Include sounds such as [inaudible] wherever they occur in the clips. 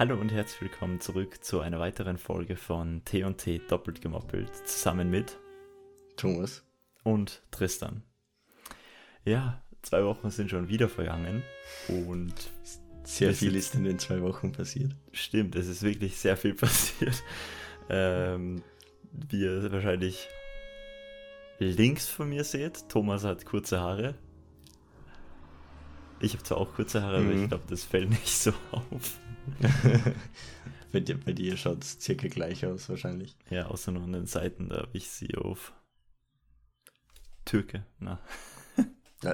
Hallo und herzlich willkommen zurück zu einer weiteren Folge von T&T doppelt gemoppelt zusammen mit Thomas und Tristan. Ja, zwei Wochen sind schon wieder vergangen und sehr viel ist in den zwei Wochen passiert. Stimmt, es ist wirklich sehr viel [laughs] passiert. Ähm, wie ihr wahrscheinlich links von mir seht, Thomas hat kurze Haare. Ich habe zwar auch kurze Haare, mhm. aber ich mhm. glaube, das fällt [laughs] nicht so auf. bei, dir, bei dir schaut es circa gleich aus, wahrscheinlich. Ja, außer nur an den Seiten, da habe ich sie auf Türke. Na. [laughs]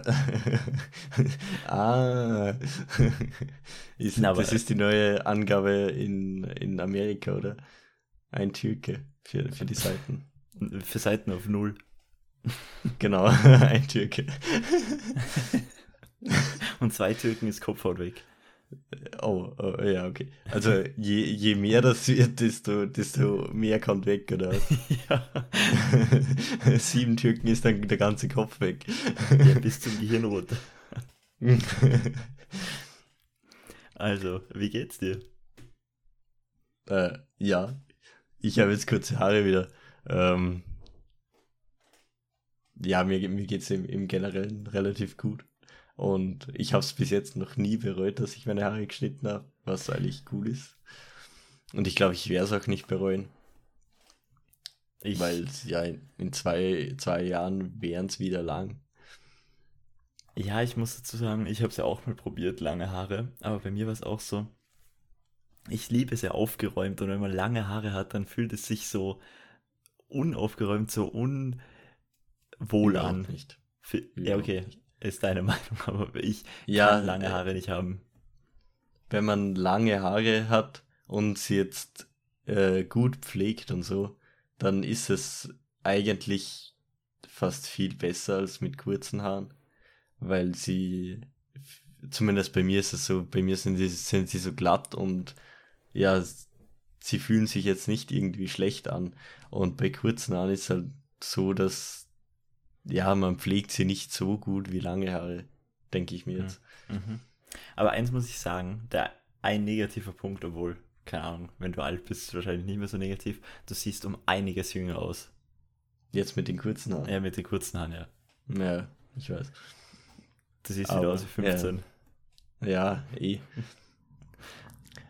ah, [laughs] ist, Na, das ist die neue Angabe in, in Amerika, oder? Ein Türke für, für die Seiten. Für Seiten auf Null. Genau, ein Türke. Und zwei Türken ist Kopfhaut weg. Oh, oh, ja, okay. Also je, je mehr das wird, desto, desto mehr kommt weg, oder? [laughs] ja. [laughs] Sieben Türken ist dann der ganze Kopf weg. ja, bis zum Gehirn runter. [laughs] also, wie geht's dir? Äh, ja, ich habe jetzt kurze Haare wieder. Ähm, ja, mir, mir geht es im, im Generellen relativ gut. Und ich habe es bis jetzt noch nie bereut, dass ich meine Haare geschnitten habe, was eigentlich cool ist. Und ich glaube, ich werde es auch nicht bereuen. Weil ja in zwei, zwei Jahren wären es wieder lang. Ja, ich muss dazu sagen, ich habe es ja auch mal probiert, lange Haare. Aber bei mir war es auch so, ich liebe es ja aufgeräumt. Und wenn man lange Haare hat, dann fühlt es sich so unaufgeräumt, so unwohl Überhaupt an. Nicht. Für, ja, okay. Nicht ist deine [laughs] Meinung, aber ich ja, kann lange äh, Haare nicht haben. Wenn man lange Haare hat und sie jetzt äh, gut pflegt und so, dann ist es eigentlich fast viel besser als mit kurzen Haaren, weil sie, zumindest bei mir ist es so, bei mir sind, die, sind sie so glatt und ja, sie fühlen sich jetzt nicht irgendwie schlecht an. Und bei kurzen Haaren ist es halt so, dass ja, man pflegt sie nicht so gut wie lange Haare, denke ich mir jetzt. Mhm. Aber eins muss ich sagen, der ein negativer Punkt, obwohl, keine Ahnung, wenn du alt bist, wahrscheinlich nicht mehr so negativ, du siehst um einiges jünger aus. Jetzt mit den kurzen Haaren? Ja, mit den kurzen Haaren, ja. Ja, ich weiß. Du siehst wieder aus wie 15. Ja, ja eh.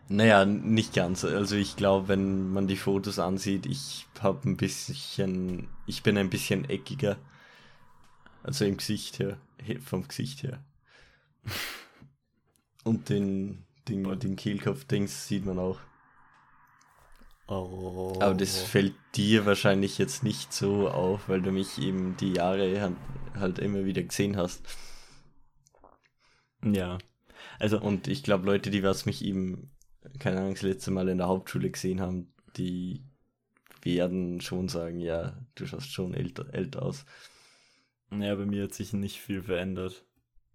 Naja, nicht ganz. Also ich glaube, wenn man die Fotos ansieht, ich habe ein bisschen, ich bin ein bisschen eckiger also im Gesicht her, vom Gesicht her. [laughs] Und den, den, den Kehlkopf-Dings sieht man auch. Oh. Aber das fällt dir wahrscheinlich jetzt nicht so auf, weil du mich eben die Jahre halt immer wieder gesehen hast. Ja. Also. Und ich glaube, Leute, die was mich eben, keine Ahnung, das letzte Mal in der Hauptschule gesehen haben, die werden schon sagen, ja, du schaust schon älter, älter aus. Ja, bei mir hat sich nicht viel verändert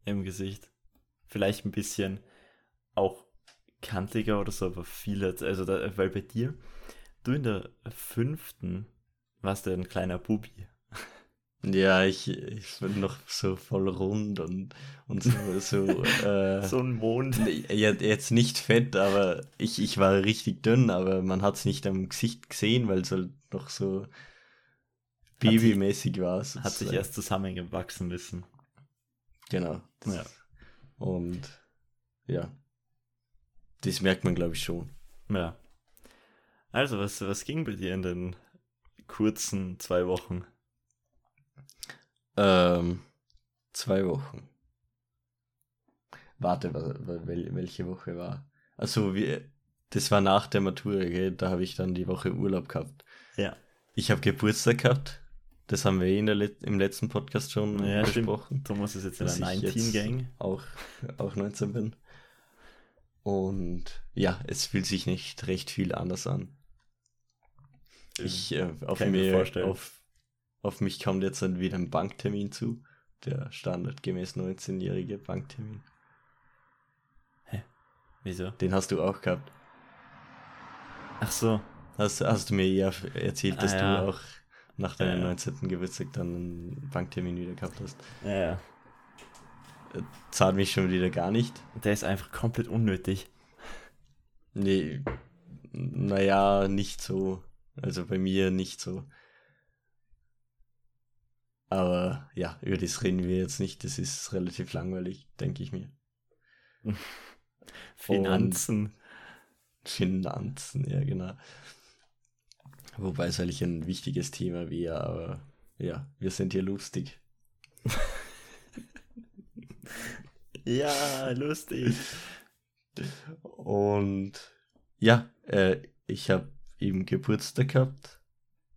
im Gesicht. Vielleicht ein bisschen auch kantiger oder so, aber viel, also da, weil bei dir, du in der fünften warst du ein kleiner Bubi. [laughs] Ja, ich, ich bin noch so voll rund und, und so. So, [laughs] äh, so ein Mond. Jetzt nicht fett, aber ich, ich war richtig dünn, aber man hat es nicht am Gesicht gesehen, weil es halt noch so Babymäßig war es. Hat sich erst zusammengewachsen müssen. Genau. Ja. Und ja. Das merkt man, glaube ich, schon. Ja. Also, was, was ging bei dir in den kurzen zwei Wochen? Ähm, zwei Wochen. Warte, welche Woche war? Also, wir, das war nach der Matura, gell? da habe ich dann die Woche Urlaub gehabt. Ja. Ich habe Geburtstag gehabt das haben wir eh Let im letzten Podcast schon ja, besprochen. Stimmt. Thomas ist jetzt in der 19-Gang. Auch, auch 19 bin. Und ja, es fühlt sich nicht recht viel anders an. Ich, äh, auf, mir, auf, auf mich kommt jetzt dann wieder ein Banktermin zu. Der standardgemäß 19-jährige Banktermin. Hä? Wieso? Den hast du auch gehabt. Ach so. Hast, hast du mir ja erzählt, ah, dass ja. du auch nach deinem ja. 19. Geburtstag dann einen Banktermin wieder gehabt hast. Ja, ja. Zahlt mich schon wieder gar nicht. Der ist einfach komplett unnötig. Nee, naja, nicht so. Also bei mir nicht so. Aber ja, über das reden wir jetzt nicht. Das ist relativ langweilig, denke ich mir. [laughs] Finanzen. Und Finanzen, ja, genau. Wobei es eigentlich ein wichtiges Thema wäre, aber ja, wir sind hier lustig. [laughs] ja, lustig. Und ja, äh, ich habe eben Geburtstag gehabt.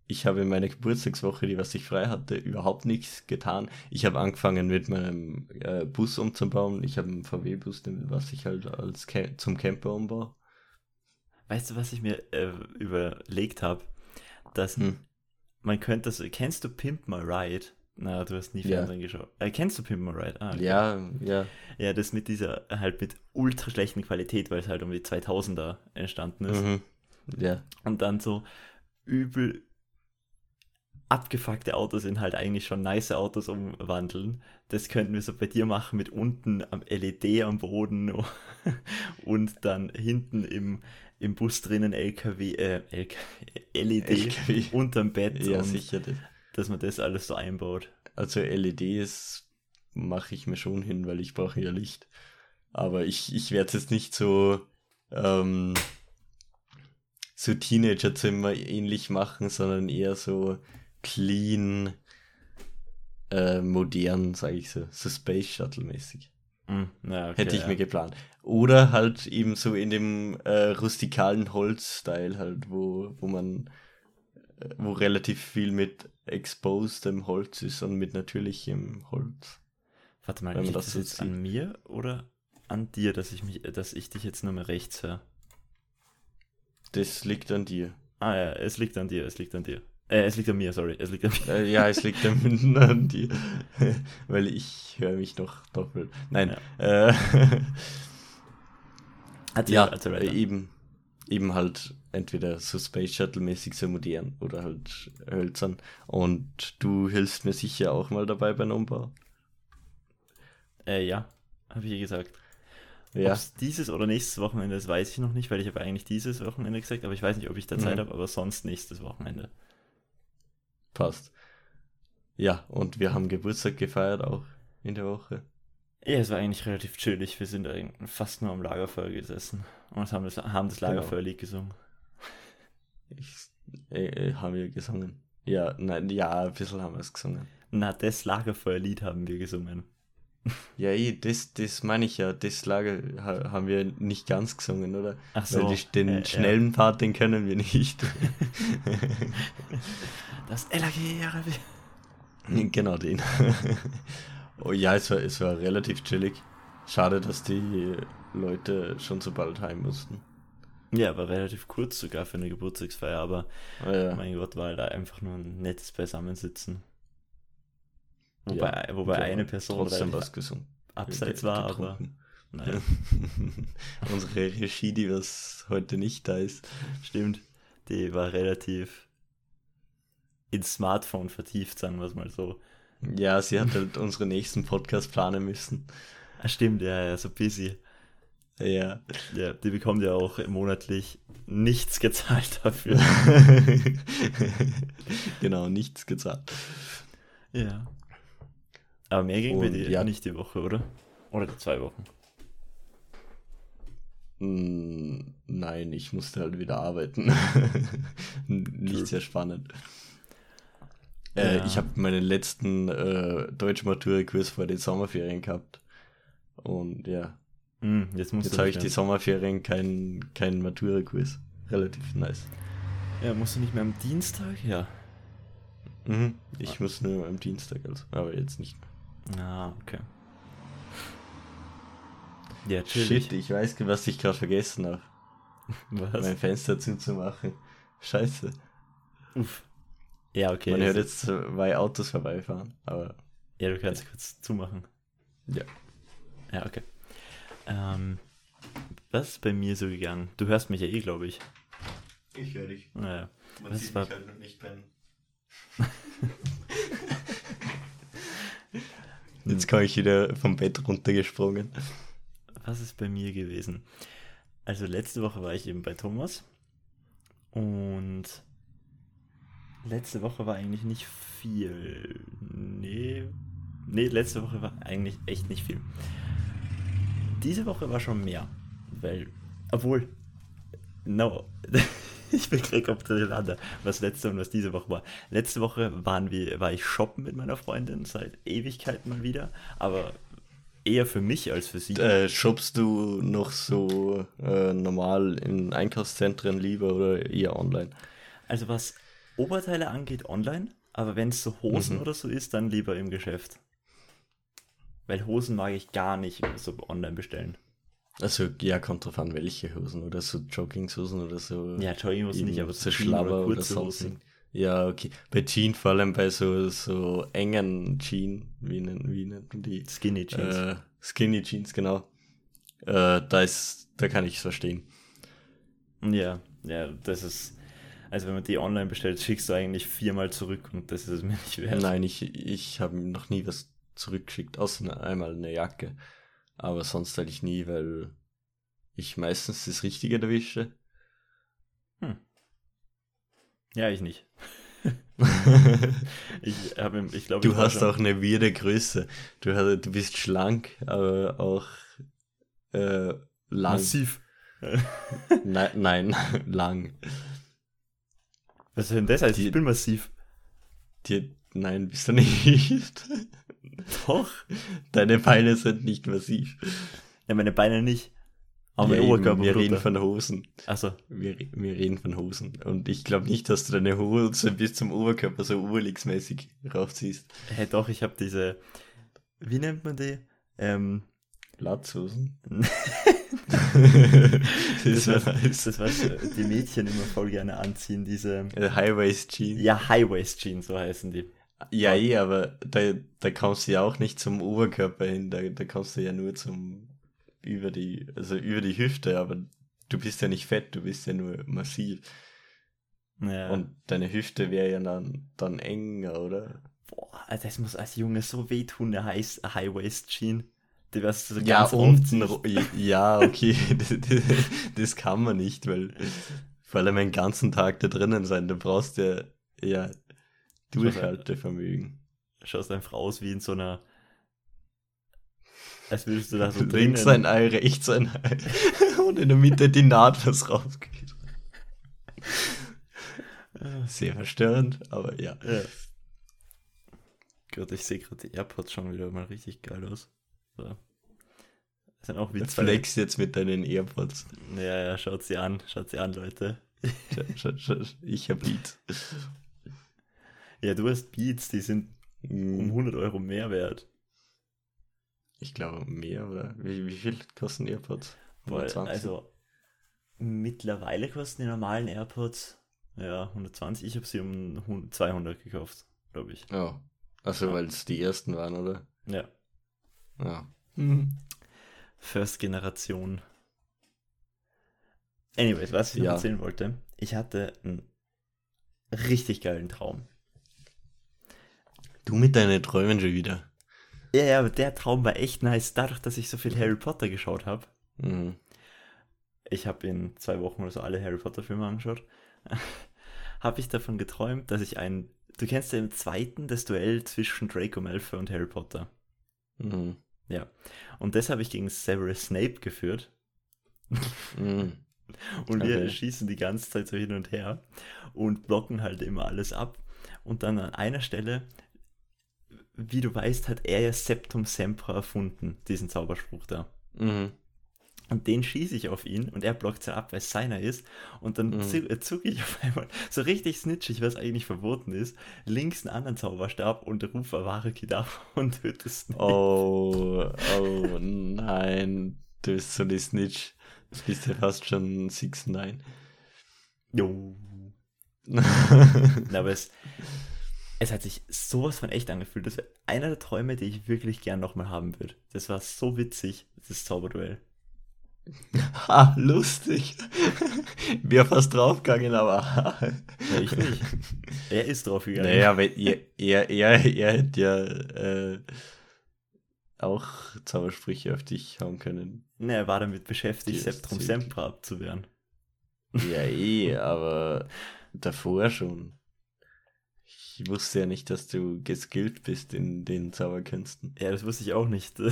Ich habe in meiner Geburtstagswoche, die was ich frei hatte, überhaupt nichts getan. Ich habe angefangen mit meinem äh, Bus umzubauen. Ich habe einen VW-Bus, was ich halt als Cam zum Camper umbaue. Weißt du, was ich mir äh, überlegt habe? Dass hm. man könnte das. Kennst du Pimp My Ride? Na, du hast nie Fernsehen ja. geschaut. Äh, kennst du Pimp My Ride? Ah, okay. Ja, ja. Ja, das mit dieser, halt mit ultra schlechten Qualität, weil es halt um die 2000er entstanden ist. Mhm. Ja. Und dann so übel abgefuckte Autos sind halt eigentlich schon nice Autos umwandeln. Das könnten wir so bei dir machen mit unten am LED am Boden [laughs] und dann hinten im, im Bus drinnen LKW, äh, LKW, LED LKW. unterm Bett. Ja, sicher. Das. Dass man das alles so einbaut. Also LEDs mache ich mir schon hin, weil ich brauche ja Licht. Aber ich, ich werde es jetzt nicht so ähm, so Teenagerzimmer ähnlich machen, sondern eher so clean, äh, modern, sage ich so, so Space Shuttle mäßig. Mm, ja, okay, Hätte ich ja. mir geplant. Oder halt eben so in dem äh, rustikalen Holz-Style halt, wo, wo man, äh, wo relativ viel mit exposedem Holz ist und mit natürlichem Holz. Warte mal, liegt das, das jetzt an mir oder an dir, dass ich mich, dass ich dich jetzt nur mehr rechts höre? Das liegt an dir. Ah ja, es liegt an dir, es liegt an dir. Äh, es liegt an mir, sorry, es liegt an mir. Äh, ja, es liegt an, [laughs] an dir. [laughs] Weil ich höre mich doch doppelt. Nein. Ja, äh, [laughs] ja äh, eben, eben halt entweder so Space Shuttle-mäßig so modern oder halt hölzern. Und du hilfst mir sicher auch mal dabei beim Umbau. Äh, ja, habe ich ja gesagt. Ja. Ob es dieses oder nächstes Wochenende ist, weiß ich noch nicht, weil ich habe eigentlich dieses Wochenende gesagt, aber ich weiß nicht, ob ich da Zeit mhm. habe, aber sonst nächstes Wochenende. Passt. Ja, und wir haben Geburtstag gefeiert auch in der Woche. Ja, es war eigentlich relativ chillig. Wir sind fast nur am Lagerfeuer gesessen und haben das, haben das genau. Lagerfeuerlied gesungen. Ich, äh, äh, haben wir gesungen? Ja, nein, ja, ein bisschen haben wir es gesungen. Na, das Lagerfeuerlied haben wir gesungen. Ja, eh, das, das meine ich ja. Das Lager haben wir nicht ganz gesungen, oder? Ach so. Weil die, den äh, schnellen ja. Part, den können wir nicht. [laughs] das LAG Genau den. [laughs] oh ja, es war, es war relativ chillig. Schade, dass die Leute schon so bald heim mussten. Ja, war relativ kurz sogar für eine Geburtstagsfeier, aber oh ja. mein Gott, war da einfach nur ein nettes Beisammensitzen. Wobei, ja, wobei eine Person trotzdem was gesund. abseits war, aber naja. [laughs] Unsere Regie, die was heute nicht da ist. Stimmt. Die war relativ ins Smartphone vertieft, sagen wir es mal so. Ja, sie hat halt unsere nächsten Podcast planen müssen. Ah, stimmt, ja, ja, so busy. Ja. Ja, die bekommt ja auch monatlich nichts gezahlt dafür. [laughs] genau, nichts gezahlt. Ja. Aber mehr ging bei dir ja. nicht die Woche, oder? Oder die zwei Wochen? Hm, nein, ich musste halt wieder arbeiten. [laughs] nicht sehr spannend. Äh, ja. ich habe meinen letzten äh, Deutsch-Matura-Kurs vor den Sommerferien gehabt. Und ja. Mm, jetzt jetzt habe ich die Sommerferien keinen kein Matura-Kurs. Relativ nice. Ja, musst du nicht mehr am Dienstag? Ja. Mhm, ich ah. muss nur am Dienstag, also, aber jetzt nicht mehr. Ah, okay. Ja, chillig. Shit, ich weiß, was ich gerade vergessen habe. [laughs] Was? Mein Fenster zuzumachen. Scheiße. Uff. Ja, okay. Man hört jetzt zwei Autos vorbeifahren, aber. Ja, du kannst ja. kurz zumachen. Ja. Ja, okay. Ähm, was ist bei mir so gegangen? Du hörst mich ja eh, glaube ich. Ich höre dich. Naja. Man was sieht war... mich halt nicht pennen. [laughs] Jetzt komme ich wieder vom Bett runtergesprungen. Was ist bei mir gewesen? Also letzte Woche war ich eben bei Thomas und letzte Woche war eigentlich nicht viel. Nee, nee, letzte Woche war eigentlich echt nicht viel. Diese Woche war schon mehr, weil, obwohl, no, [laughs] ich bin gerade komplett durcheinander, was letzte und was diese Woche war. Letzte Woche waren wir, war ich shoppen mit meiner Freundin, seit Ewigkeiten mal wieder, aber eher für mich als für sie. Äh, shoppst du noch so äh, normal in Einkaufszentren lieber oder eher online? Also was Oberteile angeht, online, aber wenn es so Hosen Mhm. oder so ist, dann lieber im Geschäft. Weil Hosen mag ich gar nicht so online bestellen. Also, ja, kommt drauf an, welche Hosen oder so Jogginghosen oder so. Ja, Jogginghosen nicht, aber so Schlabber oder. Hosen. Ja, okay. Bei Jeans, vor allem bei so, so engen Jeans, wie nennen, wie nennt man die? Skinny Jeans. Äh, Skinny Jeans, genau. Äh, da ist, da kann ich es verstehen. Ja, ja, das ist. Also wenn man die online bestellt, schickst du eigentlich viermal zurück und das ist es mir nicht wert. Nein, ich, ich habe noch nie was zurückgeschickt, außer einmal eine Jacke. Aber sonst eigentlich nie, weil ich meistens das Richtige erwische. Ja, ich nicht. [laughs] Ich habe, ich glaube, du hast schon- auch eine weirde Größe. Du, hast, du bist schlank, aber auch äh, lang. massiv. Nein, nein, [laughs] lang. Was ist denn das heißt? Die- Ich bin massiv. Dir, nein, bist du nicht. Doch. Deine Beine sind nicht massiv. Ja, meine Beine nicht. Aber mein Ja, eben, Oberkörper wir runter. reden von Hosen. Achso, Wir, wir reden von Hosen. Und ich glaube nicht, dass du deine Hose bis zum Oberkörper so urligsmäßig raufziehst. hey, doch, ich habe diese. Wie nennt man die? Ähm, Latzhosen. [laughs] das, das was, das, was die Mädchen immer voll gerne anziehen, diese. Äh, High-Waist Jeans. Ja, High-Waist Jeans, so heißen die. Ja, eh, aber da, da kommst du ja auch nicht zum Oberkörper hin, da, da kommst du ja nur zum über die, also über die Hüfte, aber du bist ja nicht fett, du bist ja nur massiv. Ja. Und deine Hüfte wäre ja dann, dann enger, oder? Boah, das muss als Junge so wehtun, eine High- High-Waist Jean. Die wirst du so Ja, ganz unten, ja, okay, das, [laughs] das, das kann man nicht, weil vor allem einen ganzen Tag da drinnen sein, du brauchst ja, ja Durchhaltevermögen. Schaust einfach aus wie in so einer. Als würdest du da so drinnen. Links ein Ei, rechts ein Ei [laughs] und in der Mitte die Naht, was rausgeht. Sehr verstörend, aber ja. Ja. Gott, ich sehe gerade die AirPods schon wieder mal richtig geil aus. So. Das sind auch wie zwei. Flex jetzt mit deinen Airpods. Ja, ja, schaut sie an, schaut sie an, Leute. Ich hab Beats. Ja, du hast Beats, die sind um Hm, 100 Euro mehr wert. Ich glaube mehr, oder? Wie, wie viel kosten Airpods? Weil, 120? also, mittlerweile kosten die normalen AirPods, ja, 120. Ich habe sie um 100 200 gekauft, glaube ich. Ja. Also, Ja. weil es die ersten waren, oder? Ja, Ja. First Generation. Anyways, was ich Ja. erzählen wollte, ich hatte einen richtig geilen Traum. Du mit deinen Träumen schon wieder. Ja, ja, aber der Traum war echt nice, dadurch, dass ich so viel Harry Potter geschaut habe. Mhm. Ich habe in zwei Wochen oder so alle Harry Potter Filme angeschaut. [laughs] habe ich davon geträumt, dass ich ein. Du kennst ja im zweiten das Duell zwischen Draco Malfoy und Harry Potter. Mhm. Ja. Und das habe ich gegen Severus Snape geführt. Mhm. [laughs] Und wir Okay. schießen die ganze Zeit so hin und her und blocken halt immer alles ab. Und dann an einer Stelle, wie du weißt, hat er ja Septum Sempra erfunden, diesen Zauberspruch da. Mhm. Und den schieße ich auf ihn und er blockt es ab, weil es seiner ist. Und dann Mhm. äh, zucke ich [laughs] auf einmal so richtig snitchig, was eigentlich verboten ist, links einen anderen Zauberstab und rufe Avare Kedavra [laughs] und töte Snape. Oh, oh nein. Du bist so die Snitch. Du bist ja fast schon 6 9 Jo. [laughs] Na, aber es, es hat sich sowas von echt angefühlt. Das war einer der Träume, die ich wirklich gern nochmal haben würde. Das war so witzig, das Zauberduell. ha, [laughs] lustig. [laughs] Wäre fast draufgegangen, aber. ha. [laughs] Ja, ich nicht. Er ist draufgegangen. Naja, aber er, er, er, er hätte ja äh, auch Zaubersprüche auf dich hauen können. Ne, er war damit beschäftigt, Septrum Sempra abzuwehren. Ja, eh, aber davor schon. Ich wusste ja nicht, dass du geskillt bist in den Zauberkünsten. Ja, das wusste ich auch nicht. [laughs]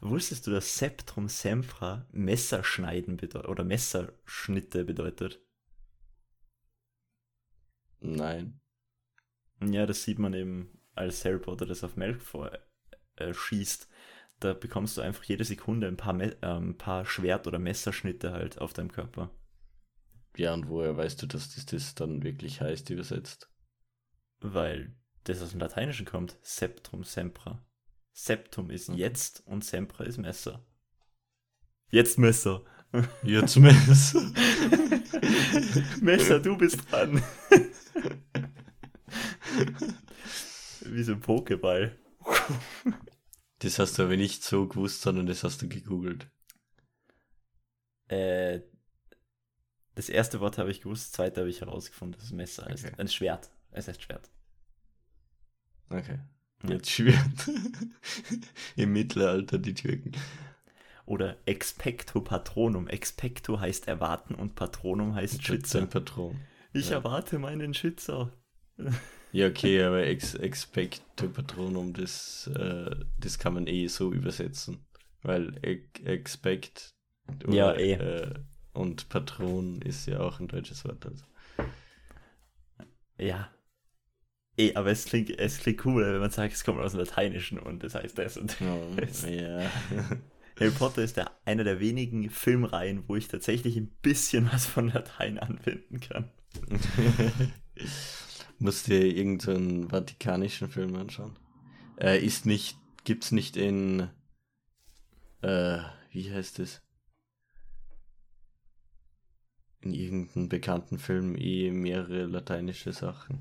Wusstest du, dass Septrum Sempra Messerschneiden bedeutet oder Messerschnitte bedeutet? Nein. Ja, das sieht man eben, als Harry Potter das auf Malfoy äh, schießt. Da bekommst du einfach jede Sekunde ein paar, Me äh, ein paar Schwert- oder Messerschnitte halt auf deinem Körper. Ja, und woher weißt du, dass das, das dann wirklich heißt, übersetzt? Weil das aus dem Lateinischen kommt. Septrum Sempra. Septum ist Mhm. jetzt und Sempra ist Messer. Jetzt Messer. [laughs] Jetzt Messer. [laughs] Messer, du bist dran. [laughs] Wie so ein Pokéball. Das hast du aber nicht so gewusst, sondern das hast du gegoogelt. Äh, das erste Wort habe ich gewusst, das zweite habe ich herausgefunden, dass es Messer heißt. Okay. Ein Schwert. Es heißt Schwert. Okay. Ja. Jetzt Schwert. [laughs] Im Mittelalter die Türken. Oder Expecto Patronum. Expecto heißt erwarten und Patronum heißt Schütze Schützer. Patron. Ich ja. erwarte meinen Schützer. Ja, okay, aber ex expecto patronum, das, äh, das kann man eh so übersetzen. Weil ex expect oder, Ja, eh. äh, und Patron ist ja auch ein deutsches Wort. Also. Ja. Eh, aber es klingt, es klingt cooler, wenn man sagt, es kommt aus dem Lateinischen und das heißt das und Oh, ja. [laughs] [laughs] Harry Potter ist der, einer der wenigen Filmreihen, wo ich tatsächlich ein bisschen was von Latein anwenden kann. [laughs] Musst dir irgendeinen vatikanischen Film anschauen. Äh, ist nicht, gibt's nicht in, äh, wie heißt es? In irgendeinem bekannten Film eh mehrere lateinische Sachen.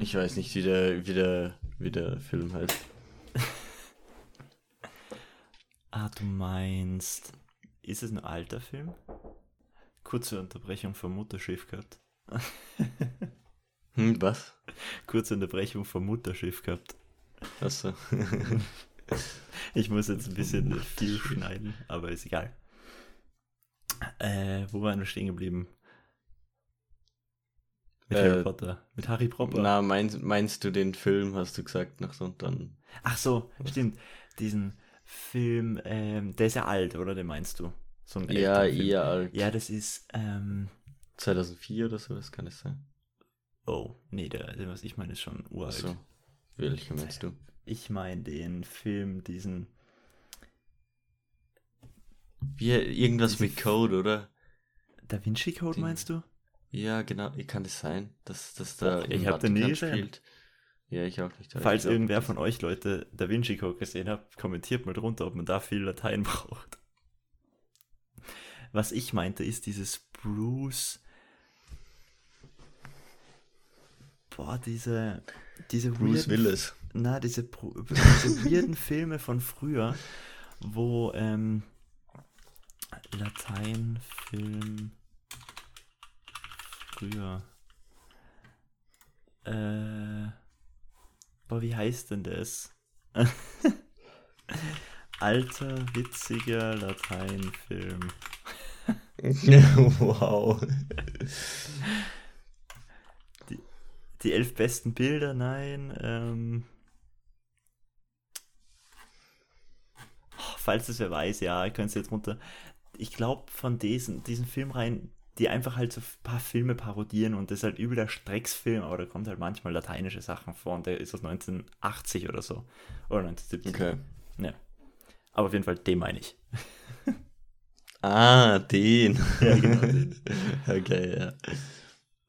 Ich weiß nicht, wie der, wie der, wie der Film heißt. [laughs] Ah, du meinst, ist es ein alter Film? Kurze Unterbrechung vom Mutterschiff gehabt. Hm, was? Kurze Unterbrechung vom Mutterschiff gehabt. Achso. [laughs] Ich muss jetzt ein bisschen [laughs] viel schneiden, aber ist egal. Äh, wo waren wir stehen geblieben? Mit Äh, Harry Potter. Mit Harry Potter. Na, meinst, meinst du den Film, hast du gesagt, nach so und dann. Ach so, stimmt. Diesen Film, ähm, der ist ja alt, oder? Den meinst du? So ein Ja, eher alt. Ja, das ist, ähm, 2004 oder sowas kann es sein. oh, nee, der, der, was ich meine, ist schon uralt. Achso. Welche meinst du? Ich meine den Film, diesen, Wie, irgendwas mit Code, oder? Da Vinci Code Den- meinst du? Ja, genau. Kann es sein, dass das da ich im hab den nie gesehen. Ja, ich auch nicht. Falls glaub, irgendwer das- von euch Leute Da Vinci Code gesehen hat, kommentiert mal drunter, ob man da viel Latein [laughs] braucht. Was ich meinte, ist dieses Bruce. Boah, diese. Diese Bruce weirden- Willis. Na, diese, diese weirden [laughs] Filme von früher, wo ähm, Latein-Film früher. Äh, boah, wie heißt denn das? [laughs] Alter, witziger Lateinfilm. [laughs] wow. Die elf besten Bilder, nein. Ähm, oh, falls es wer weiß, ja, ihr könnt es jetzt runter. Ich glaube, von diesen, diesen Filmreihen, die einfach halt so ein paar Filme parodieren und das ist halt übel der Strecksfilm, aber da kommt halt manchmal lateinische Sachen vor und der ist aus 1980 oder so. Oder 1970. Okay. Ja. Aber auf jeden Fall, den meine ich. [laughs] Ah, den. [laughs] Ja, genau, den. [laughs] okay, ja.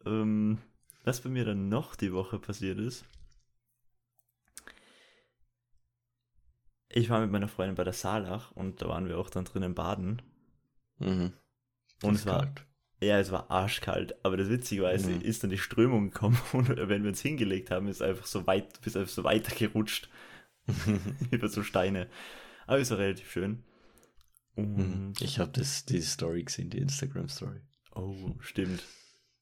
Ähm, was bei mir dann noch die Woche passiert ist. Ich war mit meiner Freundin bei der Saalach und da waren wir auch dann drinnen baden. Mhm. Und Das es war, kalt. ja, es war arschkalt. Aber das Witzige war, es Mhm. ist dann die Strömung gekommen [laughs] und wenn wir uns hingelegt haben, ist einfach so weit, du bist einfach so weiter gerutscht [laughs] über so Steine. Aber es war relativ schön. Mhm. Und, Ich habe das die Story gesehen, die Instagram Story. oh, stimmt.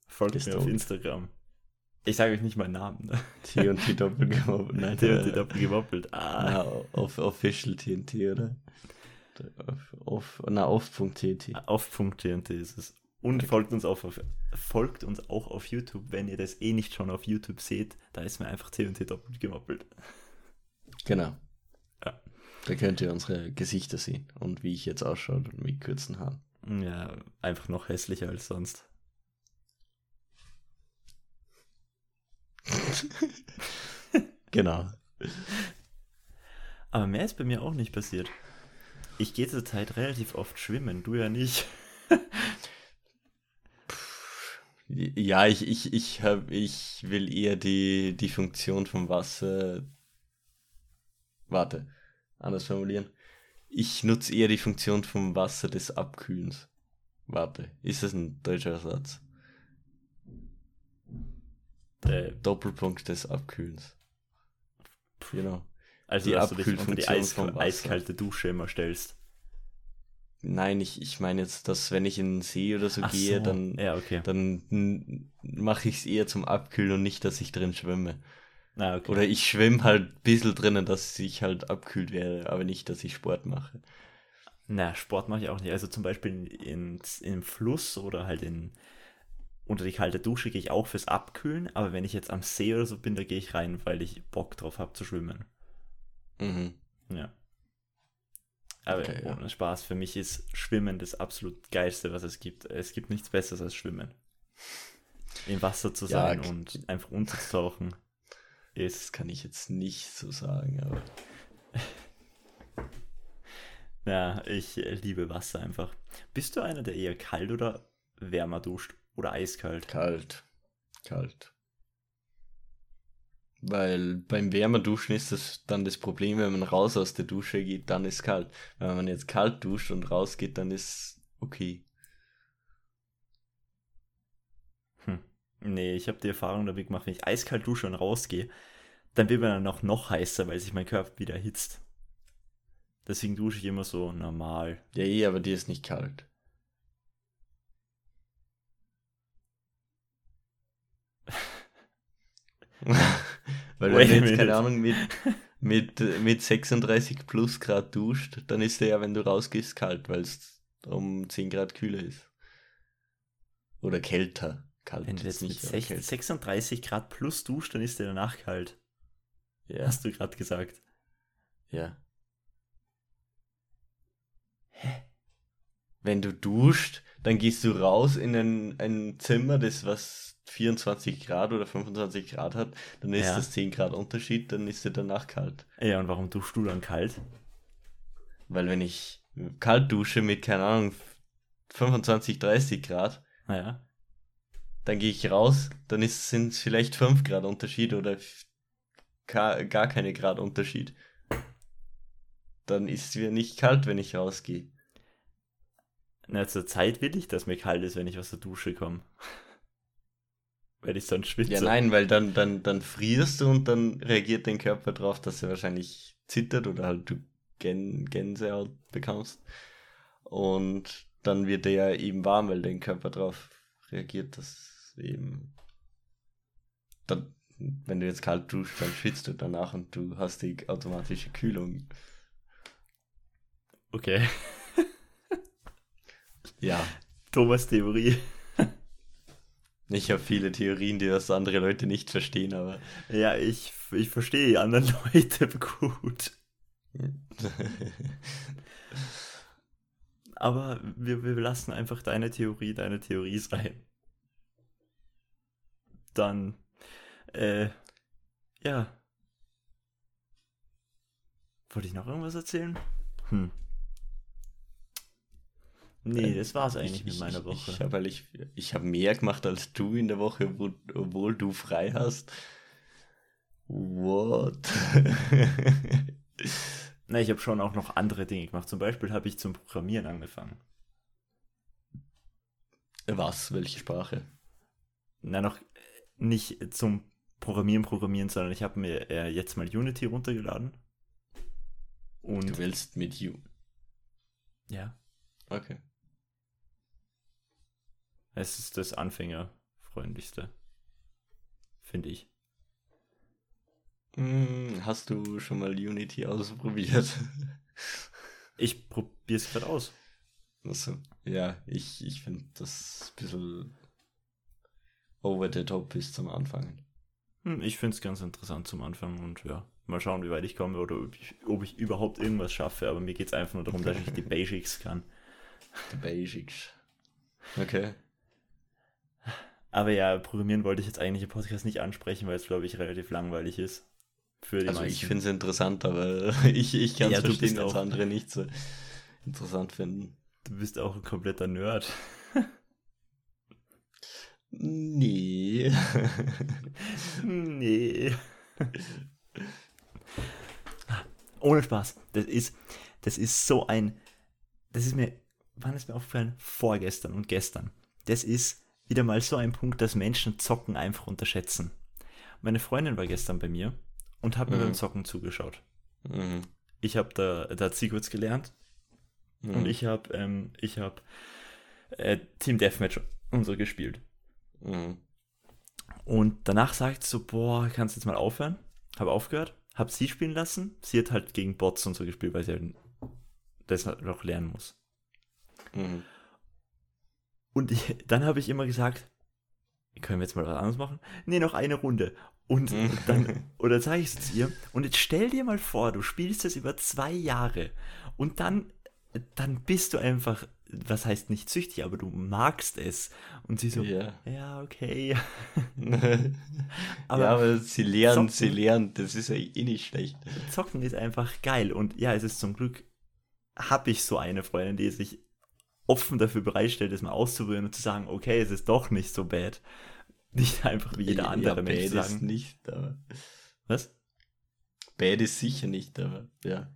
Folgt Bist mir auf Instagram. Ich sage euch nicht meinen Namen. Ne? TNT doppelt [laughs] gemoppelt. Nein, TNT doppelt gemoppelt. Ah. Na, auf Official TNT, oder? Auf, auf, na, auf.tnt. Auf.tnt ist es. Und Okay. folgt uns, auf, auf, folgt uns auch auf YouTube, wenn ihr das eh nicht schon auf YouTube seht. Da ist mir einfach TNT doppelt gemoppelt. Genau. Ja. Da könnt ihr unsere Gesichter sehen und wie ich jetzt ausschaue mit kurzen Haaren. Ja, einfach noch hässlicher als sonst. [laughs] Genau. Aber mehr ist bei mir auch nicht passiert. Ich gehe zur Zeit relativ oft schwimmen, du ja nicht. [laughs] Ja, ich, ich, ich, hab, ich will eher die, die Funktion vom Wasser. Warte, anders formulieren. Ich nutze eher die Funktion vom Wasser des Abkühlens. Warte, ist das ein deutscher Satz? Äh, Doppelpunkt des Abkühlens. Genau. Also, Die dass du dich unter die Eis eiskalte Dusche immer stellst. Nein, ich, ich meine jetzt, dass wenn ich in den See oder so Ach gehe, so. dann, Ja, okay. dann mache ich es eher zum Abkühlen und nicht, dass ich drin schwimme. Ah, okay. Oder ich schwimme halt ein bisschen drinnen, dass ich halt abkühlt werde, aber nicht, dass ich Sport mache. Na, Sport mache ich auch nicht. Also zum Beispiel in, in, im Fluss oder halt in unter die kalte Dusche gehe ich auch fürs Abkühlen, aber wenn ich jetzt am See oder so bin, da gehe ich rein, weil ich Bock drauf habe zu schwimmen. Mhm. Ja. Aber Okay, ja. ohne Spaß, für mich ist Schwimmen das absolut geilste, was es gibt. Es gibt nichts Besseres als Schwimmen. Im Wasser zu Ja, sein k- und einfach unterzutauchen Das kann ich jetzt nicht so sagen, aber [laughs] ja, ich äh, liebe Wasser einfach. Bist du einer, der eher kalt oder wärmer duscht oder eiskalt? kalt. Kalt. Weil beim Wärmerduschen ist das dann das Problem, wenn man raus aus der Dusche geht, dann ist kalt. Wenn man jetzt kalt duscht und rausgeht, dann ist okay. Hm. Nee, ich habe die Erfahrung damit gemacht, wenn ich eiskalt dusche und rausgehe, dann wird man dann auch noch heißer, weil sich mein Körper wieder erhitzt. Deswegen dusche ich immer so normal. Ja, eh, aber dir ist nicht kalt. [laughs] Weil Wait wenn du jetzt, keine Ahnung, mit, mit, mit 36 plus Grad duscht, dann ist der ja, wenn du rausgehst, kalt, weil es um 10 Grad kühler ist. Oder kälter. Kalt Wenn du jetzt mit aber 16, kälter. 36 Grad plus duscht, dann ist der danach kalt. Ja, Hast du gerade gesagt. ja. Hä? Wenn du duscht, dann gehst du raus in ein, ein Zimmer, das was 24 Grad oder 25 Grad hat, dann ist Ja. das 10 Grad Unterschied, dann ist der danach kalt. Ja, und warum duschst du dann kalt? Weil wenn ich kalt dusche mit, keine Ahnung, 25, 30 Grad, Naja. dann gehe ich raus, dann sind es vielleicht 5 Grad Unterschied oder gar, gar keine Grad Unterschied. Dann ist es mir nicht kalt, wenn ich rausgehe. Na, zur Zeit will ich, dass mir kalt ist, wenn ich aus der Dusche komme. Weil ich sonst schwitze. Ja, nein, weil dann, dann, dann frierst du und dann reagiert dein Körper darauf, dass er wahrscheinlich zittert oder halt du Gän Gänsehaut bekommst. Und dann wird er ja eben warm, weil dein Körper darauf reagiert, dass eben. Dann, wenn du jetzt kalt duschst, dann schwitzt du danach und du hast die automatische Kühlung. Okay. Ja. [laughs] Thomas Theorie. Ich habe viele Theorien, die das andere Leute nicht verstehen, aber. Ja, ich, ich verstehe die anderen [laughs] Leute gut. Aber wir, wir lassen einfach deine Theorie, deine Theorie sein. Dann, äh, ja. Wollte ich noch irgendwas erzählen? Hm. Nee, das war's eigentlich ich, mit meiner Woche. Ich habe weil ich, ich hab mehr gemacht als du in der Woche, wo, obwohl du frei hast. What? [laughs] Na, ich habe schon auch noch andere Dinge gemacht. Zum Beispiel habe ich zum Programmieren angefangen. Was? Welche Sprache? Na, noch nicht zum Programmieren, Programmieren, sondern ich habe mir äh, jetzt mal Unity runtergeladen. Und Du willst mit You. ja, Okay. Es ist das Anfängerfreundlichste. finde ich. Hm, hast du schon mal Unity ausprobiert? [laughs] Ich probiere es gerade aus. Also, ja, ich, ich finde das ein bisschen over the top ist zum Anfangen. Hm, ich finde es ganz interessant zum Anfang und ja, mal schauen, wie weit ich komme oder ob ich, ob ich überhaupt irgendwas schaffe. Aber mir geht es einfach nur darum, dass ich die [laughs] Basics kann. Die Basics. Okay. Aber ja, Programmieren wollte ich jetzt eigentlich im Podcast nicht ansprechen, weil es, glaube ich, relativ langweilig ist. Für die also meisten. ich finde es interessant, aber [laughs] ich, ich kann es ja, verstehen, dass andere nicht so interessant finden. Du bist auch ein kompletter Nerd. [laughs] nee. [laughs] nee. Ohne Spaß. Das ist, das ist so ein. Das ist mir. Wann ist mir aufgefallen? Vorgestern und gestern. Das ist wieder mal so ein Punkt, dass Menschen Zocken einfach unterschätzen. Meine Freundin war gestern bei mir und hat mir mhm. beim Zocken zugeschaut. Mhm. Ich habe da, da hat sie kurz gelernt mhm. und ich habe ähm, ich habe äh, Team Deathmatch und so gespielt. Mhm. Und danach sagt sie so, boah, kannst du jetzt mal aufhören? Habe aufgehört, habe sie spielen lassen. Sie hat halt gegen Bots und so gespielt, weil sie halt das noch lernen muss. Mhm. Und ich, dann habe ich immer gesagt, können wir jetzt mal was anderes machen? Nee, noch eine Runde. Und dann, [laughs] oder sage ich es dir, und jetzt stell dir mal vor, du spielst das über zwei Jahre und dann, dann bist du einfach, was heißt nicht süchtig, aber du magst es. Und sie so, yeah. ja, okay. [laughs] aber, ja, aber sie lernen, Zocken, sie lernen, das ist ja eh nicht schlecht. Zocken ist einfach geil und ja, es ist zum Glück, habe ich so eine Freundin, die sich offen dafür bereitstellt, es mal auszuprobieren und zu sagen, okay, es ist doch nicht so bad. Nicht einfach wie jeder andere ja, Mensch bad sagen. Ist nicht, aber. Was? Bad ist sicher nicht, aber ja.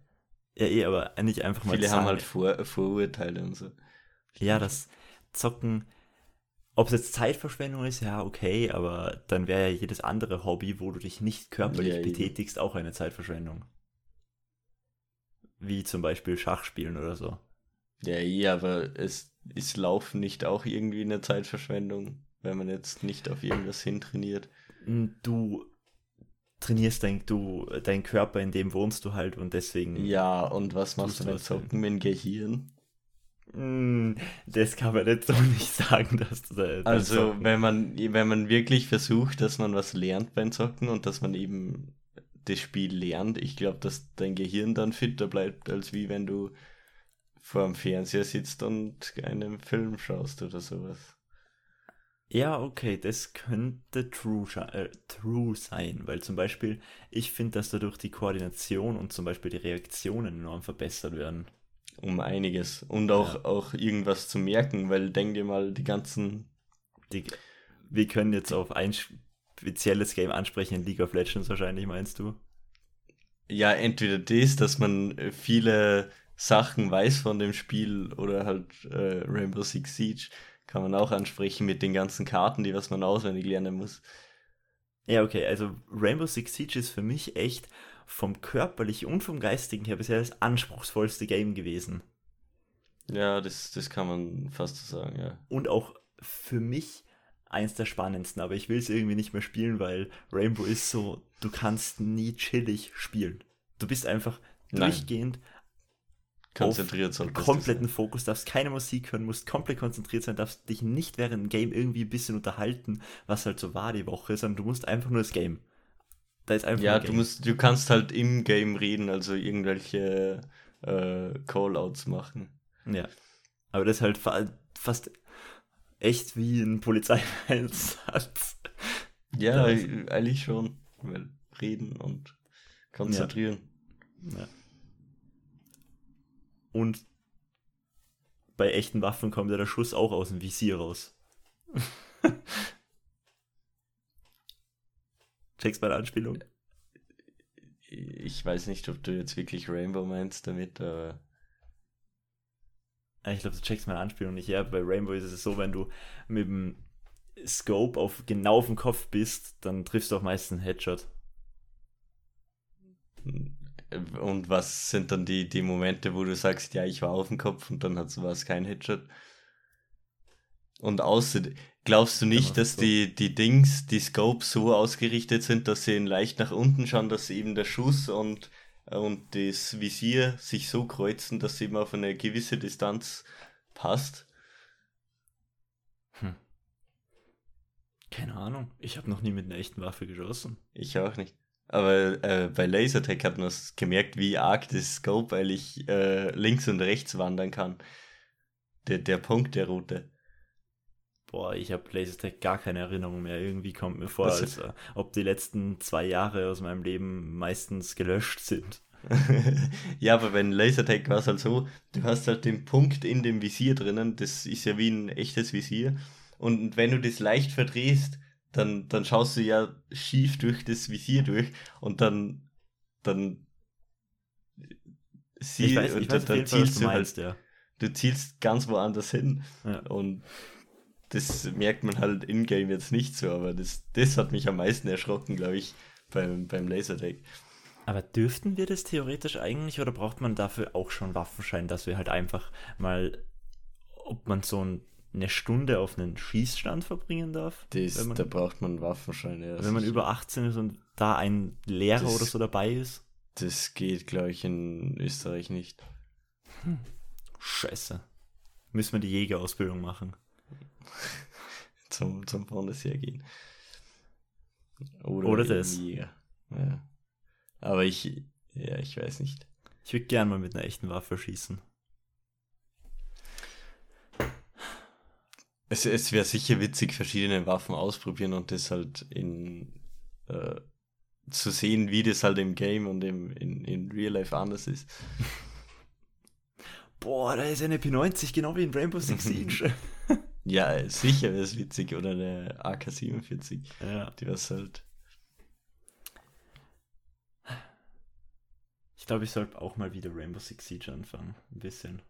Ja, eh, aber nicht einfach mal Viele sagen. haben halt Vor Vorurteile und so. Ja, das Zocken, ob es jetzt Zeitverschwendung ist, ja, okay, aber dann wäre ja jedes andere Hobby, wo du dich nicht körperlich ja, betätigst, auch eine Zeitverschwendung. Wie zum Beispiel Schachspielen oder so. Ja, eh, aber es ist Laufen nicht auch irgendwie eine Zeitverschwendung? wenn man jetzt nicht auf irgendwas hintrainiert. Hm, du trainierst dein, du, deinen Körper, in dem wohnst du halt und deswegen. Ja, und was machst du bei Zocken mit dem Gehirn? Hm, das kann man jetzt so [laughs] nicht sagen, dass du da. Also, wenn man, wenn man wirklich versucht, dass man was lernt beim Zocken und dass man eben das Spiel lernt, ich glaube, dass dein Gehirn dann fitter bleibt, als wie wenn du vor dem Fernseher sitzt und einen Film schaust oder sowas. Ja, okay, das könnte true, äh, true sein, weil zum Beispiel, ich finde, dass dadurch die Koordination und zum Beispiel die Reaktionen enorm verbessert werden. Um einiges. Und auch, ja. auch irgendwas zu merken, weil denk dir mal, die ganzen. Die, wir können jetzt auf ein spezielles Game ansprechen, in League of Legends wahrscheinlich, meinst du? Ja, entweder das, dass man äh, viele Sachen weiß von dem Spiel oder halt äh, Rainbow Six Siege kann man auch ansprechen mit den ganzen Karten, die was man auswendig lernen muss. Ja, okay, also Rainbow Six Siege ist für mich echt vom körperlichen und vom geistigen her bisher das anspruchsvollste Game gewesen. Ja, das, das kann man fast so sagen, ja. Und auch für mich eins der spannendsten, aber ich will es irgendwie nicht mehr spielen, weil Rainbow ist so, du kannst nie chillig spielen. Du bist einfach Nein. durchgehend konzentriert soll. Kompletten Fokus, darfst keine Musik hören, musst komplett konzentriert sein, darfst dich nicht während dem Game irgendwie ein bisschen unterhalten, was halt so war die Woche, sondern du musst einfach nur das Game. Da ist einfach Ja, du musst, du kannst halt im Game reden, also irgendwelche äh, Callouts machen. Ja. Aber das ist halt fa fast echt wie ein Polizeieinsatz. Ja, eigentlich schon. Weil reden und konzentrieren. Ja. ja. Und bei echten Waffen kommt ja der Schuss auch aus dem Visier raus. [laughs] Checkst meine Anspielung? Ich weiß nicht, ob du jetzt wirklich Rainbow meinst damit, aber. Ich glaube, du checkst meine Anspielung nicht. Ja, bei Rainbow ist es so, wenn du mit dem Scope auf genau auf dem Kopf bist, dann triffst du auch meistens einen Headshot. Hm. Und was sind dann die, die Momente, wo du sagst, ja, ich war auf dem Kopf und dann war es kein Headshot? Und außer, glaubst du nicht, dass die, die Dings, die Scopes so ausgerichtet sind, dass sie leicht nach unten schauen, dass eben der Schuss und, und das Visier sich so kreuzen, dass sie eben auf eine gewisse Distanz passt? Hm. Keine Ahnung. Ich habe noch nie mit einer echten Waffe geschossen. Ich auch nicht. Aber äh, bei Lasertag hat man es gemerkt, wie arg das Scope eigentlich äh, links und rechts wandern kann. Der, der Punkt der Route. Boah, ich habe Lasertag gar keine Erinnerung mehr. Irgendwie kommt mir vor, als äh, ob die letzten zwei Jahre aus meinem Leben meistens gelöscht sind. [laughs] ja, aber wenn Lasertag war es halt so, du hast halt den Punkt in dem Visier drinnen, das ist ja wie ein echtes Visier. Und wenn du das leicht verdrehst, dann, dann schaust du ja schief durch das Visier durch und dann, dann sie, ich weiß, ich weiß dann, dann zielst du, meinst, halt, ja. du zielst ganz woanders hin ja. und das merkt man halt in-game jetzt nicht so, aber das, das hat mich am meisten erschrocken, glaube ich, beim, beim Lasertag. Aber dürften wir das theoretisch eigentlich oder braucht man dafür auch schon Waffenschein, dass wir halt einfach mal, ob man so ein eine Stunde auf einen Schießstand verbringen darf. Das, man, da braucht man Waffenschein. Ja, wenn man über 18 ist und da ein Lehrer das, oder so dabei ist. Das geht, glaube ich, in Österreich nicht. Hm. Scheiße. Müssen wir die Jägerausbildung machen. [laughs] zum, zum Bundesheer gehen. Oder, oder das. Jäger. Ja. Aber ich, ja, ich weiß nicht. Ich würde gern mal mit einer echten Waffe schießen. Es, es wäre sicher witzig, verschiedene Waffen ausprobieren und das halt in äh, zu sehen, wie das halt im Game und im, in, in Real Life anders ist. [laughs] Boah, da ist eine P90, genau wie in Rainbow Six [laughs] Siege. [laughs] ja, sicher wäre es witzig. Oder eine AK-47. Ja. Die was halt. Ich glaube, ich sollte auch mal wieder Rainbow Six Siege anfangen. Ein bisschen.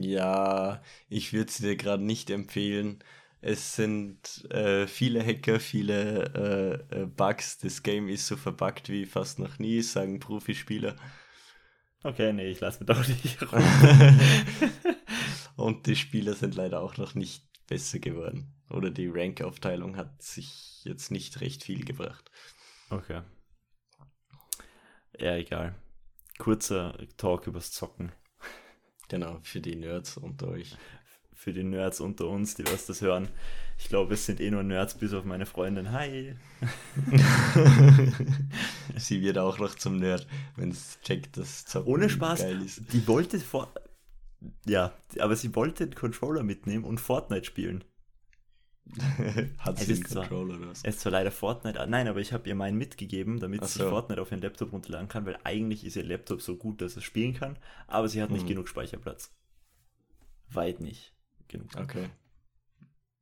Ja, ich würde es dir gerade nicht empfehlen. Es sind äh, viele Hacker, viele äh, äh, Bugs. Das Game ist so verbuggt wie fast noch nie, sagen Profispieler. Okay, nee, ich lasse mir doch nicht [laughs] [laughs] Und die Spieler sind leider auch noch nicht besser geworden. Oder die Rank-Aufteilung hat sich jetzt nicht recht viel gebracht. Okay. Ja, egal. Kurzer Talk übers Zocken. Genau, für die Nerds unter euch. Für die Nerds unter uns, die was das hören. Ich glaube, es sind eh nur Nerds, bis auf meine Freundin. Hi! [laughs] Sie wird auch noch zum Nerd, wenn es checkt, dass Zocken Ohne Spaß, geil ist. Die wollte vor. Ja, aber sie wollte den Controller mitnehmen und Fortnite spielen. [laughs] Hat sie einen Controller oder was? Es ist zwar leider Fortnite, nein, aber ich habe ihr meinen mitgegeben, damit sie so. Fortnite auf ihren Laptop runterladen kann, weil eigentlich ist ihr Laptop so gut, dass es spielen kann, aber sie hat nicht mhm. genug Speicherplatz. Weit nicht genug. Okay.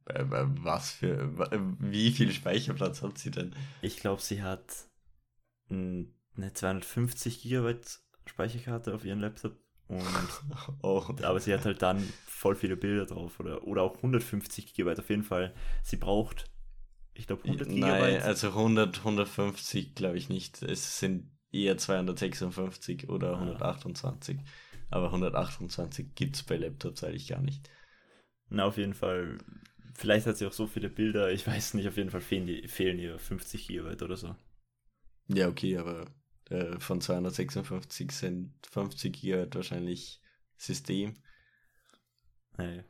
Was für, wie viel Speicherplatz hat sie denn? Ich glaube, sie hat eine 250 Gigabyte Speicherkarte auf ihrem Laptop und, [laughs] oh. Aber sie hat halt dann voll viele Bilder drauf oder, oder auch 150 GB auf jeden Fall. Sie braucht, ich glaube, 100 GB. Nein, also 100, 150 glaube ich nicht. Es sind eher 256 oder ah. 128. Aber 128 gibt es bei Laptops eigentlich gar nicht. Na, auf jeden Fall. Vielleicht hat sie auch so viele Bilder, ich weiß nicht, auf jeden Fall fehlen, die, fehlen ihr 50 GB oder so. Ja, okay, aber äh, von 256 sind 50 GB wahrscheinlich System. Hey.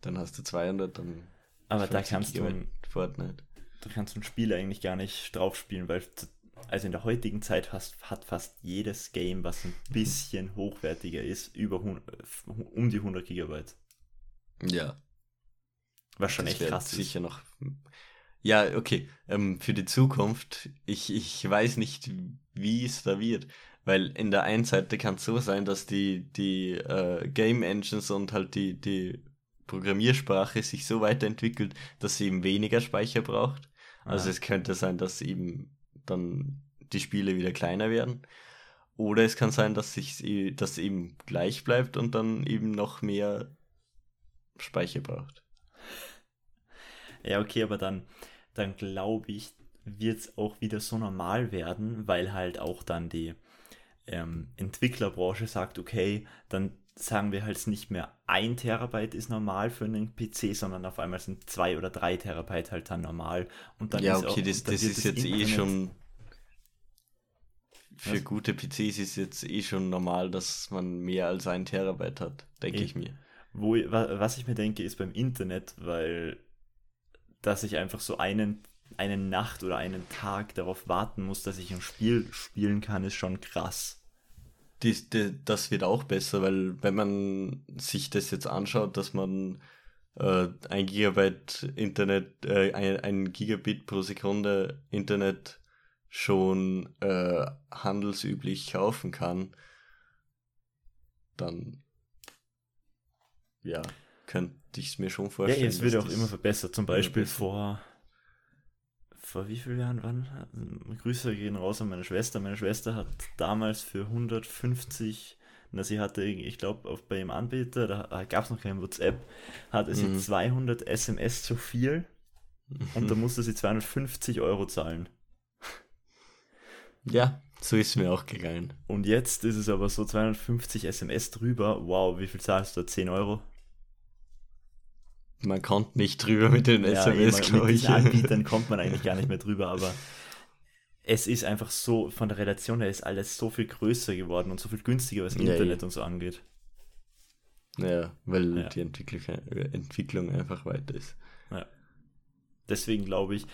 Dann hast du 200, dann. Aber da kannst du ein, Fortnite. Da kannst du ein Spiel eigentlich gar nicht drauf spielen, weil also in der heutigen Zeit hast, hat fast jedes Game, was ein bisschen hochwertiger ist, über um die 100 Gigabyte. Ja. Was schon das echt krass sicher ist. Noch ja, okay. Ähm, für die Zukunft, ich, ich weiß nicht, wie es da wird. Weil in der einen Seite kann es so sein, dass die, die äh, Game Engines und halt die, die Programmiersprache sich so weiterentwickelt, dass sie eben weniger Speicher braucht. Also ah. es könnte sein, dass eben dann die Spiele wieder kleiner werden. Oder es kann sein, dass sich das eben gleich bleibt und dann eben noch mehr Speicher braucht. Ja, okay, aber dann, dann glaube ich, wird es auch wieder so normal werden, weil halt auch dann die ähm, Entwicklerbranche sagt, okay, dann sagen wir halt nicht mehr ein Terabyte ist normal für einen PC, sondern auf einmal sind zwei oder drei Terabyte halt dann normal. Und dann ja, ist okay, auch, das, das ist jetzt eh Internet- schon. Für Was? gute PCs ist jetzt eh schon normal, dass man mehr als ein Terabyte hat, denke Eh. ich mir. Wo, wa- was ich mir denke, ist beim Internet, weil dass ich einfach so einen, eine Nacht oder einen Tag darauf warten muss, dass ich ein Spiel spielen kann, ist schon krass. Dies, de, das wird auch besser, weil wenn man sich das jetzt anschaut, dass man äh, ein Gigabyte Internet, äh, ein, ein Gigabit pro Sekunde Internet schon äh, handelsüblich kaufen kann, dann ja, könnte ich es mir schon Ja, vorstellen. es wird auch immer verbessert. Zum Beispiel vor, vor wie vielen Jahren, wann? Grüße gehen raus an meine Schwester. Meine Schwester hat damals für 150, na, sie hatte, ich glaube, bei ihrem Anbieter, da gab es noch kein WhatsApp, hatte sie Mhm. 200 SMS zu viel und da musste sie 250 Euro zahlen. Ja, so ist mir auch gegangen. Und jetzt ist es aber so 250 SMS drüber. Wow, wie viel zahlst du? 10 Euro? Man kommt nicht drüber mit den Ja, SMS, glaube mit ich. diesen Anbietern kommt man eigentlich gar nicht mehr [laughs] drüber, aber es ist einfach so, von der Relation her ist alles so viel größer geworden und so viel günstiger, was Ja, Internet ja. und so angeht. Ja, weil Ja. die Entwicklung, äh, Entwicklung einfach weiter ist. Deswegen glaube ich,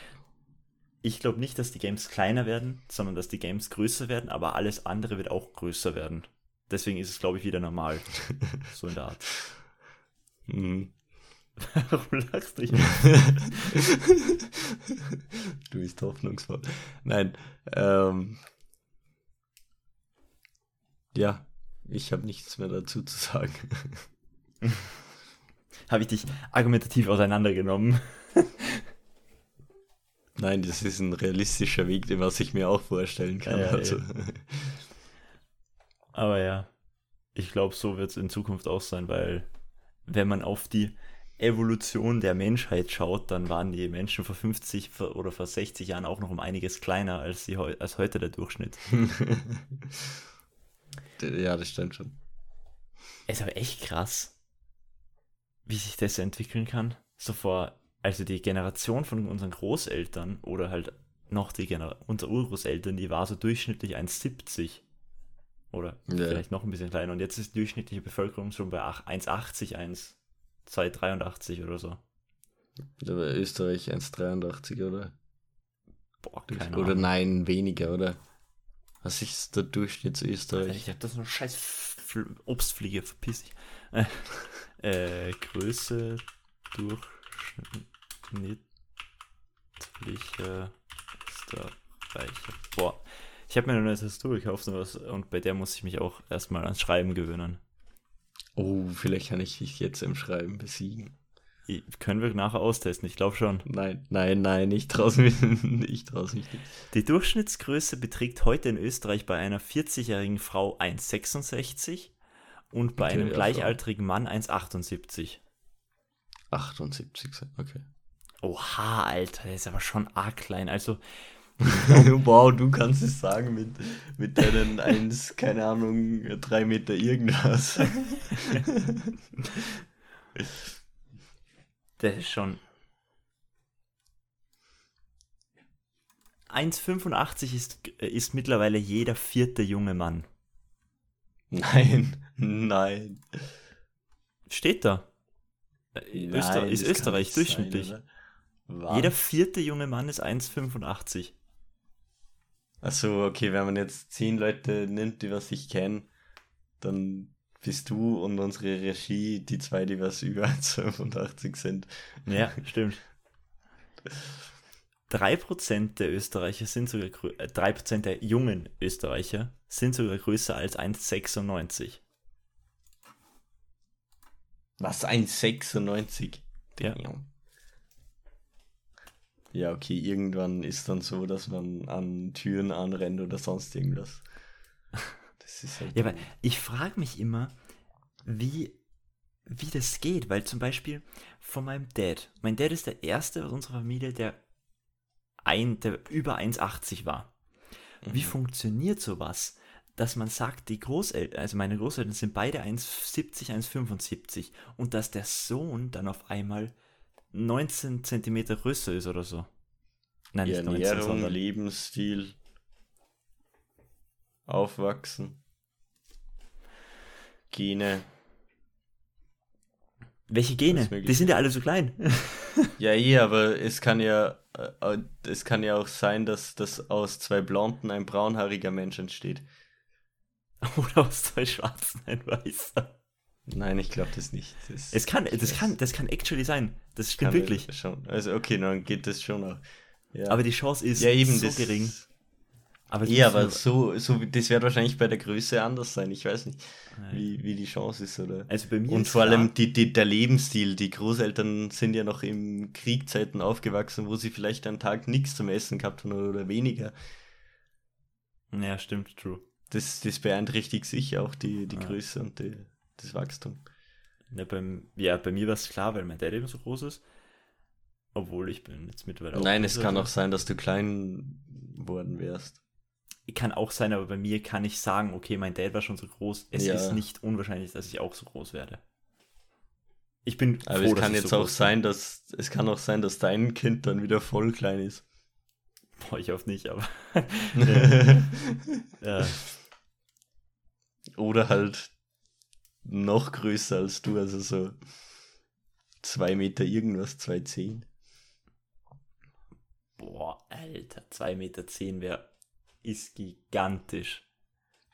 ich glaube nicht, dass die Games kleiner werden, sondern dass die Games größer werden, aber alles andere wird auch größer werden. Deswegen ist es, glaube ich, wieder normal. [laughs] So in der Art. Mhm. [laughs] Warum lachst du? [laughs] du bist hoffnungsvoll. Nein, ähm, ja, ich habe nichts mehr dazu zu sagen. [laughs] Habe ich dich argumentativ auseinandergenommen? Nein, das ist ein realistischer Weg, den was ich mir auch vorstellen kann. Ja, also, Aber ja, ich glaube, so wird es in Zukunft auch sein, weil wenn man auf die Evolution der Menschheit schaut, dann waren die Menschen vor 50 vor- oder vor 60 Jahren auch noch um einiges kleiner als, sie, als heute der Durchschnitt. [laughs] ja, das stimmt schon. Es ist aber echt krass, wie sich das entwickeln kann. So vor, also die Generation von unseren Großeltern oder halt noch die Gener unsere Urgroßeltern, die war so durchschnittlich 1,70 oder Ja. vielleicht noch ein bisschen kleiner. Und jetzt ist die durchschnittliche Bevölkerung schon bei ach- 1,80, 1,283 oder so. Da war Österreich 1,83, oder? Boah, keine oder Ahnung. nein, weniger, oder? Was ist der Durchschnitt zu Österreich? Ich hab das nur scheiß Fl Obstfliege, verpiss dich. Äh, [laughs] äh, Größe durchschnittlicher Österreicher. Boah, ich habe mir eine neue Tastatur gekauft und, was, und bei der muss ich mich auch erstmal ans Schreiben gewöhnen. Oh, vielleicht kann ich dich jetzt im Schreiben besiegen. Können wir nachher austesten, ich glaube schon. Nein, nein, nein, ich ich trau's mich nicht. Die Durchschnittsgröße beträgt heute in Österreich bei einer 40-jährigen Frau 1,66 und bei Okay, einem gleichaltrigen Mann 1,78. 78, okay. Oha, Alter, der ist aber schon arg klein. Also, [laughs] wow, du kannst es sagen mit, mit deinen 1, keine Ahnung, 3 Meter irgendwas. [laughs] der ist schon. 1,85 ist, ist mittlerweile jeder vierte junge Mann. Nein, nein. Steht da. Äh, Öster Nein, ist das Österreich sein, durchschnittlich. Was? jeder vierte junge Mann ist 1,85. Achso, okay, wenn man jetzt 10 Leute nimmt, die was ich kenne, dann bist du und unsere Regie die zwei, die was [laughs] über 1,85 sind. Ja, stimmt. 3% der Österreicher sind sogar äh, 3% der jungen Österreicher sind sogar größer als 1,96. Was, 1,96? Ja. Damn. Ja, okay, irgendwann ist dann so, dass man an Türen anrennt oder sonst irgendwas. Das ist halt. Ja, aber ich frage mich immer, wie, wie das geht, weil zum Beispiel von meinem Dad, mein Dad ist der Erste aus unserer Familie, der, ein, der über 1,80 war. Wie Mhm. funktioniert sowas, dass man sagt, die Großeltern, also meine Großeltern sind beide 1,70, 1,75 und dass der Sohn dann auf einmal 19 Zentimeter größer ist oder so. Nein, nicht Ernährung, 19, sondern Lebensstil, Aufwachsen, Gene. Welche Gene? Die sind ja alle so klein. [laughs] ja, eh, aber es kann ja, äh, es kann ja auch sein, dass, dass aus zwei Blonden ein braunhaariger Mensch entsteht. [laughs] Oder aus zwei Schwarzen ein Weißer. Nein, ich glaube das nicht. Das, es kann, das kann, das kann actually sein. Das stimmt wirklich. Schon. Also okay, dann geht das schon auch. Ja. Aber die Chance ist ja, eben, so das, gering. Aber ja, aber so, so, das wird wahrscheinlich bei der Größe anders sein. Ich weiß nicht, wie, wie die Chance ist, oder? Also bei mir Und vor allem die, die, der Lebensstil. Die Großeltern sind ja noch im Kriegzeiten aufgewachsen, wo sie vielleicht einen Tag nichts zum Essen gehabt haben oder weniger. Ja, stimmt, true. Das, das beeinträchtigt sich auch die, die ja. Größe und die, das Wachstum. Ja, beim, ja, bei mir war es klar, weil mein Dad eben so groß ist. Obwohl ich bin jetzt mittlerweile auch. Nein, es kann auch sein, dass du klein worden wärst. Kann auch sein, aber bei mir kann ich sagen, okay, mein Dad war schon so groß. Es ja. ist nicht unwahrscheinlich, dass ich auch so groß werde. Ich bin aber froh, es kann jetzt so auch sein, dass es kann auch sein, dass dein Kind dann wieder voll klein ist. Boah, ich hoffe nicht, aber. [laughs] [laughs] ja. Oder halt noch größer als du, also so zwei Meter irgendwas, zwei zehn. Boah, Alter, 2,10 Meter zehn wäre ist gigantisch.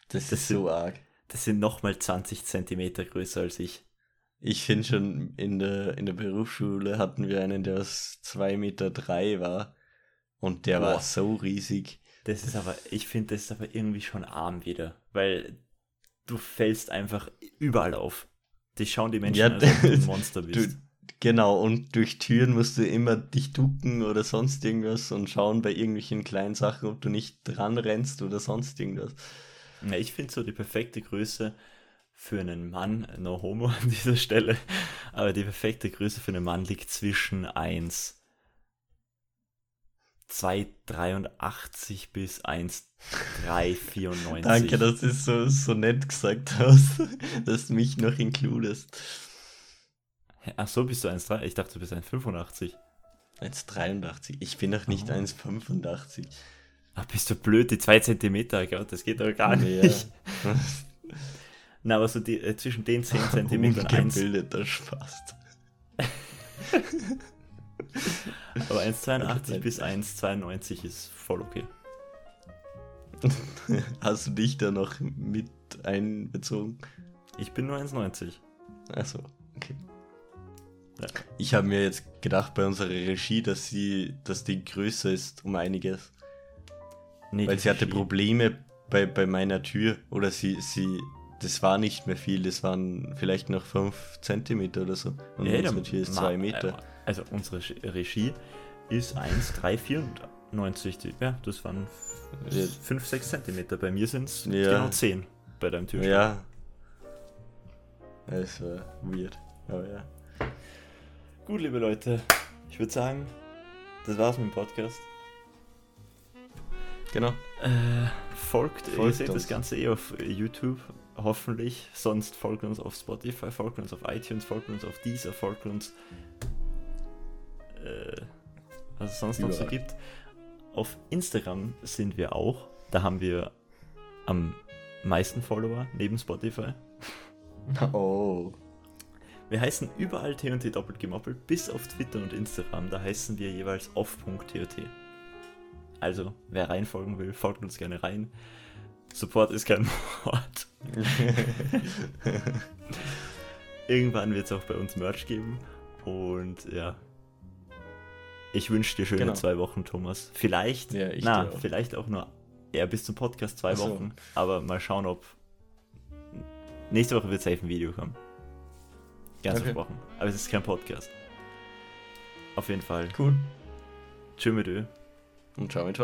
Das, das ist sind, so arg. Das sind nochmal 20 Zentimeter größer als ich. Ich finde schon, in der, in der Berufsschule hatten wir einen, der aus 2,3 Meter drei war. Und der Boah. war so riesig. Das ist aber, ich finde, das ist aber irgendwie schon arm wieder. Weil du fällst einfach überall auf. Dich schauen die Menschen, ja, als ob du ein [laughs] Monster bist. Du, Genau, und durch Türen musst du immer dich ducken oder sonst irgendwas und schauen bei irgendwelchen kleinen Sachen, ob du nicht dran rennst oder sonst irgendwas. Ja, ich finde so die perfekte Größe für einen Mann, no homo an dieser Stelle, [laughs] aber die perfekte Größe für einen Mann liegt zwischen 1 2,83 bis 1,394. Danke, dass du so, so nett gesagt hast, [laughs] dass du mich noch inkludest. Ach so, bist du 1,3? Ich dachte, du bist 1,85. 1,83. Ich bin doch nicht oh. 1,85. Ach, bist du blöd, die 2 cm, Gott, das geht doch gar nicht. Ja. [laughs] Na, aber so die, äh, zwischen den 10 cm [laughs] und 1. Gebildeter Spaß. Aber 1,82 bis 1,92 ist voll okay. [laughs] Hast du dich da noch mit einbezogen? Ich bin nur 1,90. Achso, okay. Ich habe mir jetzt gedacht bei unserer Regie, dass sie, dass die größer ist um einiges. Nee, Weil sie hatte Probleme bei, bei meiner Tür oder sie, sie, das war nicht mehr viel, das waren vielleicht noch 5 cm oder so. Und ja, unsere Tür ist 2 Meter. Also unsere Regie ist 1,394. Ja, das waren 5, 6 cm. Bei mir sind es ja. genau 10 bei deinem Türsteher. Ja. Das war weird. Aber ja. Gut, liebe Leute, ich würde sagen, das war's mit dem Podcast. Genau. Äh, folgt, folgt, ihr seht uns. das Ganze eh auf YouTube, hoffentlich. Sonst folgt uns auf Spotify, folgt uns auf iTunes, folgt uns auf Deezer, folgt uns. Äh, was es sonst Überall. noch so gibt. Auf Instagram sind wir auch. Da haben wir am meisten Follower neben Spotify. [laughs] Oh. Wir heißen überall TNT doppelt gemoppelt, bis auf Twitter und Instagram, da heißen wir jeweils off.tot. Also, wer reinfolgen will, folgt uns gerne rein. Support ist kein [laughs] Wort. [laughs] Irgendwann wird es auch bei uns Merch geben. Und ja. Ich wünsche dir schöne genau. zwei Wochen, Thomas. Vielleicht, ja, na, auch. vielleicht auch nur eher bis zum Podcast zwei so. Wochen. Aber mal schauen, ob. Nächste Woche wird safe ein Video kommen. Ganz okay. versprochen. Aber es ist kein Podcast. Auf jeden Fall. Cool. Tschüss mit Ö. Und ciao mit